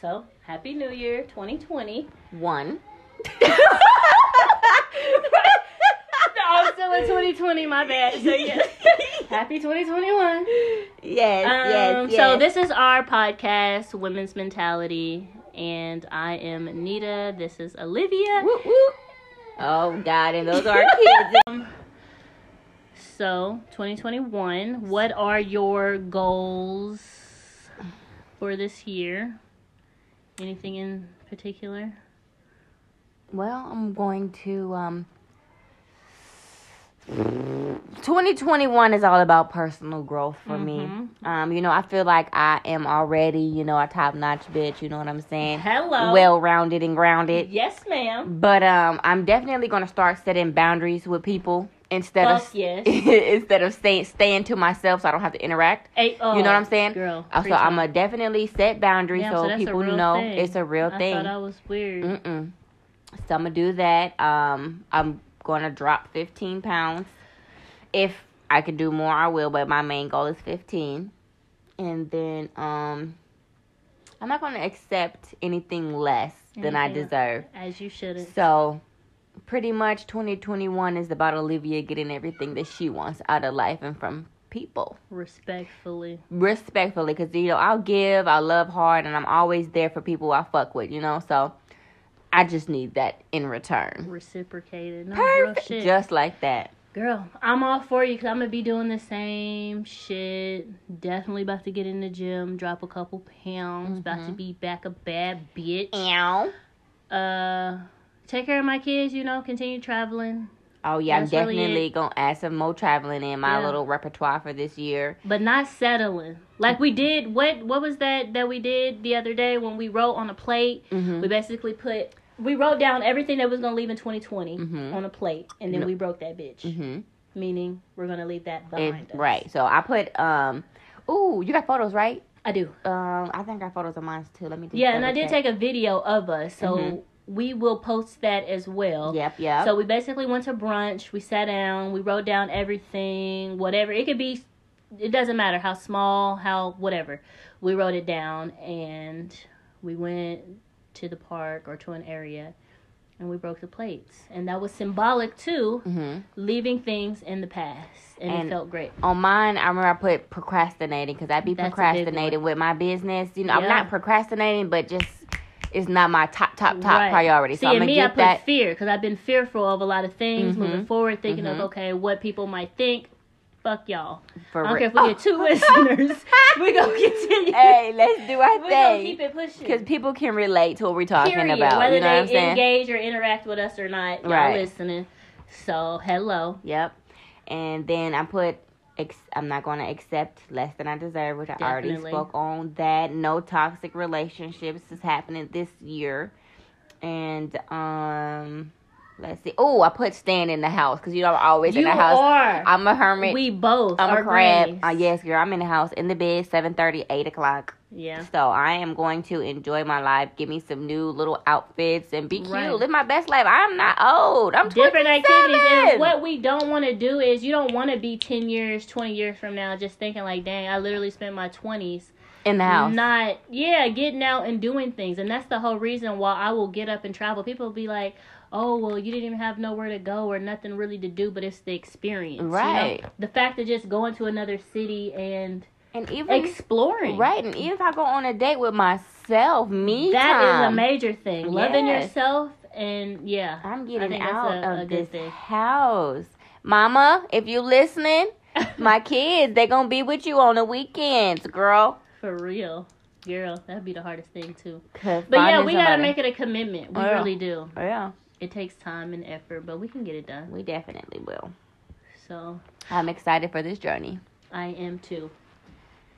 So, Happy New Year 2020. One. I'm still in 2020, my bad. So, yeah. Happy 2021. Yes, Um, yes, yes. So, this is our podcast, Women's Mentality. And I am Nita. This is Olivia. Whoop, whoop. Oh God, and those are our kids. Um, so, 2021, what are your goals for this year? Anything in particular? Well, I'm going to um 2021 is all about personal growth for me. Mhm. Um, you know, I feel like I am already, you know, a top notch bitch, you know what I'm saying? Hello. Well rounded and grounded. yes, ma'am. But um I'm definitely gonna start setting boundaries with people instead Fuck of yes. instead of staying staying to myself so I don't have to interact. Hey, oh, You know what I'm saying? Girl. Uh, So I'm on. gonna definitely set boundaries Damn, so, a people know thing. it's a real I thing. thought I was weird. Mm-mm. So I'm gonna do that. Um, I'm gonna drop 15 pounds. If I can do more, I will. But my main goal is 15. And then um, I'm not gonna accept anything less than I deserve. As you shouldn't. So pretty much 2021 is about Olivia getting everything that she wants out of life and from people Respectfully. respectfully because you know i'll give i love hard and i'm always there for people i fuck with you know so i just need that in return Reciprocated. No, perfect shit. just like that Girl, I'm all for you because I'm going to be doing the same shit. Definitely about to get in the gym, drop a couple pounds. About to Mhm. be back a bad bitch. Ow. Uh, take care of my kids, you know, continue traveling. oh yeah That's i'm really definitely it. gonna add some more traveling in my Yeah. little repertoire for this year but not settling like we did what what was that that we did the other day when we wrote on a plate mm-hmm. we basically put we wrote down everything that was going to leave in 2020 Mhm. on a plate and then No. we broke that bitch Mm-hmm. meaning we're going to leave that behind us right so i put um Ooh, you got photos right i do um i think i got photos of mine too let me yeah and i did check. take a video of us so Mhm. We will post that as well yep yep So we basically went to brunch. We sat down. We wrote down everything, whatever. It could be, it doesn't matter how small, how whatever. We wrote it down and we went to the park or to an area and we broke the plates. And that was symbolic too, mm-hmm. leaving things in the past. And, And- it felt great. On mine, I remember I put procrastinating because I'd be That's procrastinating with my business. You know, I'm not procrastinating, but just it's not my top, top, top Right. priority. See, so I'm and gonna me, I put that. fear because I've been fearful of a lot of things Mhm. moving forward, thinking Mhm. of, okay, what people might think. Fuck y'all. For I don't real. care if we get two listeners. we gonna continue. hey, let's do our thing. We're gonna keep it pushing. because people can relate to what we're talking Period. about. Whether you know they what I'm saying? engage or interact with us or not, y'all Right. listening. So hello. Yep. And then I put. Ex- I'm not going to accept less than I deserve, which I already spoke on. That no toxic relationships is happening this year, and um, let's see. Oh, I put staying in the house because you know I'm always in the house. are. I'm a hermit. we both I'm a crab. Uh, yes, girl. I'm in the house in the bed, 7:30, 8 o'clock. Yeah. So I am going to enjoy my life. Give me some new little outfits and be cute. Right. Live my best life. I'm not old. I'm Different 27. activities. And what we don't want to do is you don't want to be 10 years, 20 years from now just thinking like, dang, I literally spent my 20s in the house. not, yeah, getting out and doing things. And that's the whole reason why I will get up and travel. People will be like, oh, well, you didn't even have nowhere to go or nothing really to do, but it's the experience. you know? Right. The fact of just going to another city and and even exploring. right, and even if I go on a date with myself, me That is a major thing. Loving yourself and yeah. I'm getting out a- a of good this thing. house. Mama, if you listening, my kids, they gonna be with you on the weekends, girl. For real. Girl, that'd be the hardest thing too. But yeah, we gotta make it a commitment. We Oh, yeah. really do. Oh, yeah, It takes time and effort, but we can get it done. we definitely will. So I'm excited for this journey. I am too.